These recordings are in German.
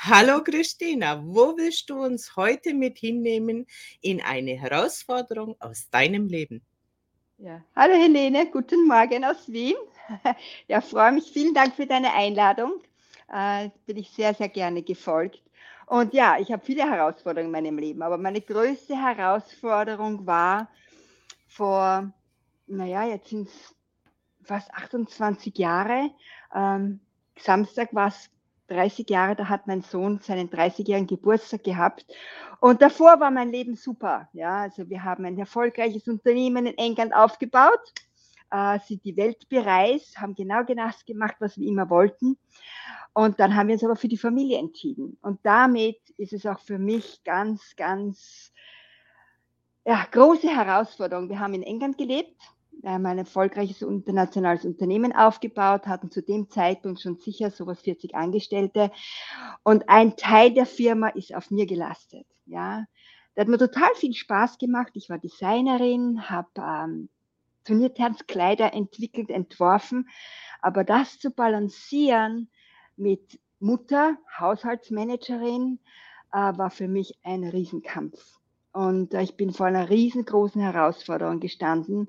Hallo Christina, wo willst du uns heute mit hinnehmen in eine Herausforderung aus deinem Leben? Ja. Hallo Helene, guten Morgen aus Wien. Ja, freue mich. Vielen Dank für deine Einladung. Äh, bin ich sehr, sehr gerne gefolgt. Und ja, ich habe viele Herausforderungen in meinem Leben, aber meine größte Herausforderung war vor, naja, jetzt sind es fast 28 Jahre. Ähm, Samstag war es 30 Jahre, da hat mein Sohn seinen 30-jährigen Geburtstag gehabt. Und davor war mein Leben super. Ja, also wir haben ein erfolgreiches Unternehmen in England aufgebaut, äh, sind die Welt bereist, haben genau das gemacht, was wir immer wollten. Und dann haben wir uns aber für die Familie entschieden. Und damit ist es auch für mich ganz, ganz ja, große Herausforderung. Wir haben in England gelebt, ein erfolgreiches internationales Unternehmen aufgebaut, hatten zu dem Zeitpunkt schon sicher sowas 40 Angestellte. Und ein Teil der Firma ist auf mir gelastet. Ja, das hat mir total viel Spaß gemacht. Ich war Designerin, habe ähm, Turniertanzkleider entwickelt, entworfen. Aber das zu balancieren mit Mutter, Haushaltsmanagerin, äh, war für mich ein Riesenkampf. Und äh, ich bin vor einer riesengroßen Herausforderung gestanden.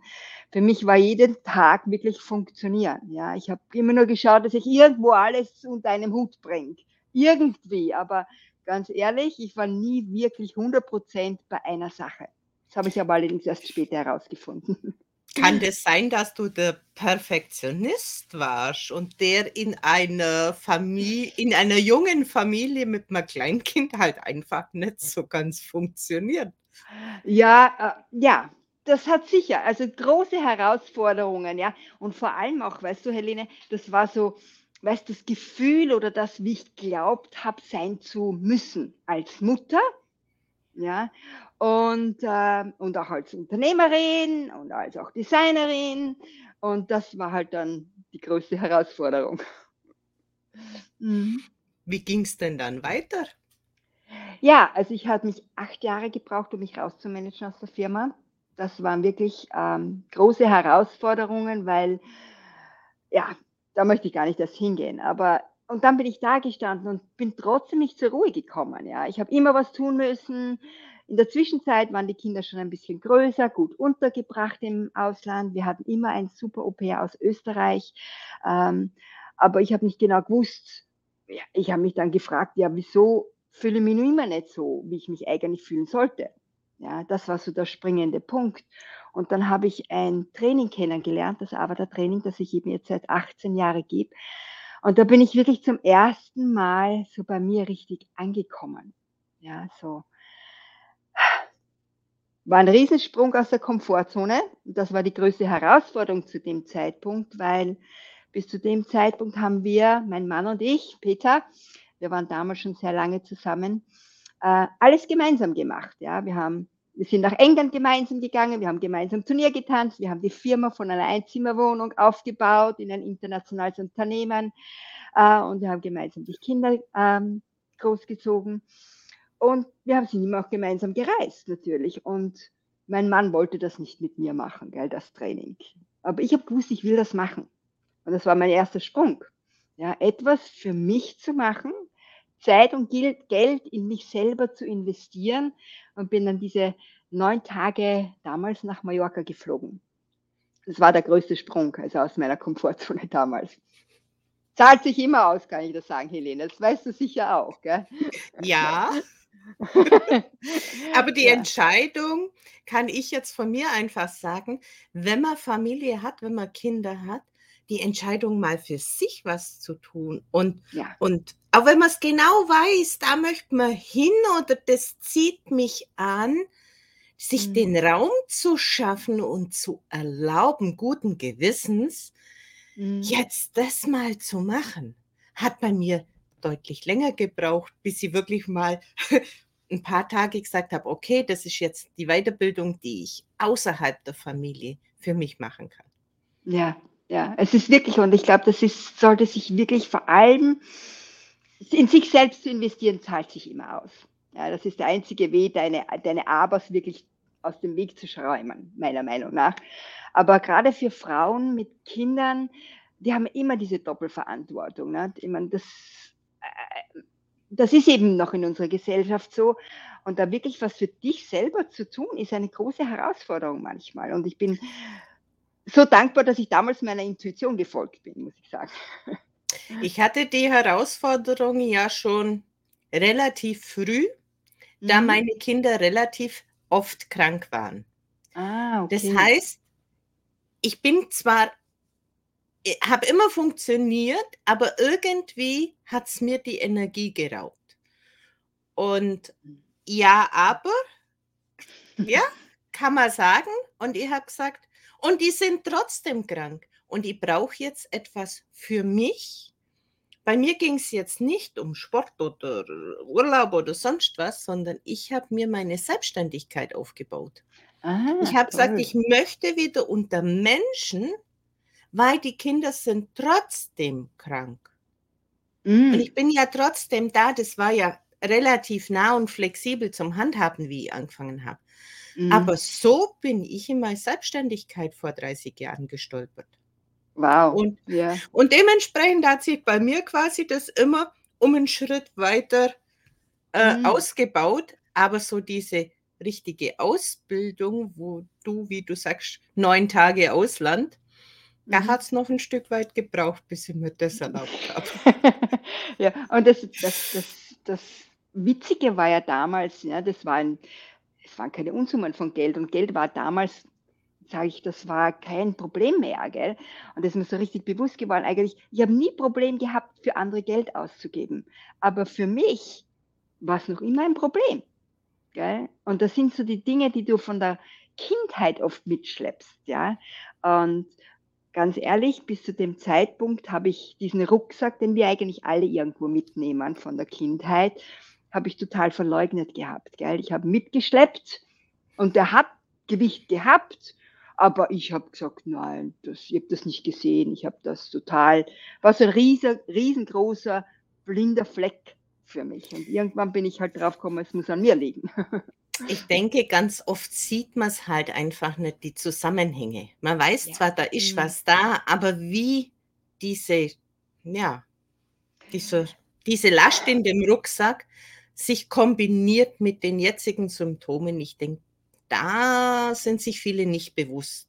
Für mich war jeden Tag wirklich funktionieren. Ja, ich habe immer nur geschaut, dass ich irgendwo alles unter einem Hut bringe. Irgendwie. Aber ganz ehrlich, ich war nie wirklich 100 Prozent bei einer Sache. Das habe ich aber allerdings erst später herausgefunden. Kann das sein, dass du der Perfektionist warst und der in einer Familie, in einer jungen Familie mit einem Kleinkind halt einfach nicht so ganz funktioniert? Ja, äh, ja, das hat sicher, also große Herausforderungen, ja. Und vor allem auch, weißt du, Helene, das war so, weißt du, das Gefühl oder das, wie ich glaubt habe, sein zu müssen als Mutter, ja. Und, äh, und auch als Unternehmerin und als auch Designerin. Und das war halt dann die größte Herausforderung. Mhm. Wie ging es denn dann weiter? Ja, also ich habe mich acht Jahre gebraucht, um mich rauszumanagen aus der Firma. Das waren wirklich ähm, große Herausforderungen, weil ja, da möchte ich gar nicht erst hingehen. Aber und dann bin ich da gestanden und bin trotzdem nicht zur Ruhe gekommen. Ja, ich habe immer was tun müssen. In der Zwischenzeit waren die Kinder schon ein bisschen größer, gut untergebracht im Ausland. Wir hatten immer ein super Au-pair aus Österreich. Ähm, aber ich habe nicht genau gewusst, ja, ich habe mich dann gefragt, ja, wieso fühle ich mich immer nicht so, wie ich mich eigentlich fühlen sollte? Ja, das war so der springende Punkt. Und dann habe ich ein Training kennengelernt, das Avatar-Training, das ich eben jetzt seit 18 Jahren gebe. Und da bin ich wirklich zum ersten Mal so bei mir richtig angekommen. Ja, so war ein Riesensprung aus der Komfortzone. Das war die größte Herausforderung zu dem Zeitpunkt, weil bis zu dem Zeitpunkt haben wir, mein Mann und ich, Peter, wir waren damals schon sehr lange zusammen, äh, alles gemeinsam gemacht. Ja, wir haben, wir sind nach England gemeinsam gegangen, wir haben gemeinsam Turnier getanzt, wir haben die Firma von einer Einzimmerwohnung aufgebaut in ein internationales Unternehmen äh, und wir haben gemeinsam die Kinder ähm, großgezogen. Und wir sind immer auch gemeinsam gereist, natürlich. Und mein Mann wollte das nicht mit mir machen, gell, das Training. Aber ich habe gewusst, ich will das machen. Und das war mein erster Sprung. Ja, etwas für mich zu machen, Zeit und Geld in mich selber zu investieren und bin dann diese neun Tage damals nach Mallorca geflogen. Das war der größte Sprung, also aus meiner Komfortzone damals. Zahlt sich immer aus, kann ich das sagen, Helene. Das weißt du sicher auch, gell? Ja. Aber die Ja. Entscheidung kann ich jetzt von mir einfach sagen, wenn man Familie hat, wenn man Kinder hat, die Entscheidung mal für sich was zu tun und Ja. und auch wenn man es genau weiß, da möchte man hin oder das zieht mich an, sich Mhm. den Raum zu schaffen und zu erlauben, guten Gewissens, Mhm. jetzt das mal zu machen, hat bei mir deutlich länger gebraucht, bis ich wirklich mal ein paar Tage gesagt habe: „Okay, das ist jetzt die Weiterbildung, die ich außerhalb der Familie für mich machen kann.“ Ja, ja, es ist wirklich und ich glaube, das ist sollte sich wirklich vor allem in sich selbst zu investieren, zahlt sich immer aus. Ja, das ist der einzige Weg, deine deine Abers wirklich aus dem Weg zu schräumen, meiner Meinung nach. Aber gerade für Frauen mit Kindern, die haben immer diese Doppelverantwortung, ne? Ich meine, das äh, das ist eben noch in unserer Gesellschaft so. Und da wirklich was für dich selber zu tun, ist eine große Herausforderung manchmal. Und ich bin so dankbar, dass ich damals meiner Intuition gefolgt bin, muss ich sagen. Ich hatte die Herausforderung ja schon relativ früh, da mhm. meine Kinder relativ oft krank waren. Ah, okay. Das heißt, ich bin zwar, äh, habe immer funktioniert, aber irgendwie hat es mir die Energie geraubt. Und ja, aber, ja, kann man sagen. Und ich habe gesagt, und die sind trotzdem krank. Und ich brauche jetzt etwas für mich. Bei mir ging es jetzt nicht um Sport oder Urlaub oder sonst was, sondern ich habe mir meine Selbstständigkeit aufgebaut. Ah, ich habe gesagt, ich möchte wieder unter Menschen, weil die Kinder sind trotzdem krank. Mm. Und ich bin ja trotzdem da. Das war ja relativ nah und flexibel zum Handhaben, wie ich angefangen habe. Mhm. Aber so bin ich in meine Selbstständigkeit vor 30 Jahren gestolpert. Wow. Und, ja. und dementsprechend hat sich bei mir quasi das immer um einen Schritt weiter äh, mhm. ausgebaut. Aber so diese richtige Ausbildung, wo du, wie du sagst, neun Tage Ausland, mhm. da hat es noch ein Stück weit gebraucht, bis ich mir das erlaubt habe. ja, und das, das, das, das Witzige war ja damals, ja, das war ein, es waren keine Unsummen von Geld und Geld war damals, sage ich, das war kein Problem mehr, gell? Und das ist mir so richtig bewusst geworden. Eigentlich, ich habe nie Problem gehabt, für andere Geld auszugeben, aber für mich war es noch immer ein Problem, gell? Und das sind so die Dinge, die du von der Kindheit oft mitschleppst, ja? Und ganz ehrlich, bis zu dem Zeitpunkt habe ich diesen Rucksack, den wir eigentlich alle irgendwo mitnehmen von der Kindheit, habe ich total verleugnet gehabt. Gell? Ich habe mitgeschleppt und der hat Gewicht gehabt, aber ich habe gesagt, nein, das, ich habe das nicht gesehen. Ich habe das total, war so ein riesen, riesengroßer blinder Fleck für mich. Und irgendwann bin ich halt drauf gekommen, es muss an mir liegen. Ich denke, ganz oft sieht man es halt einfach nicht, die Zusammenhänge. Man weiß ja. zwar, da ist mhm. was da, aber wie diese, ja, diese, diese Last in dem Rucksack sich kombiniert mit den jetzigen Symptomen. Ich denke, da sind sich viele nicht bewusst.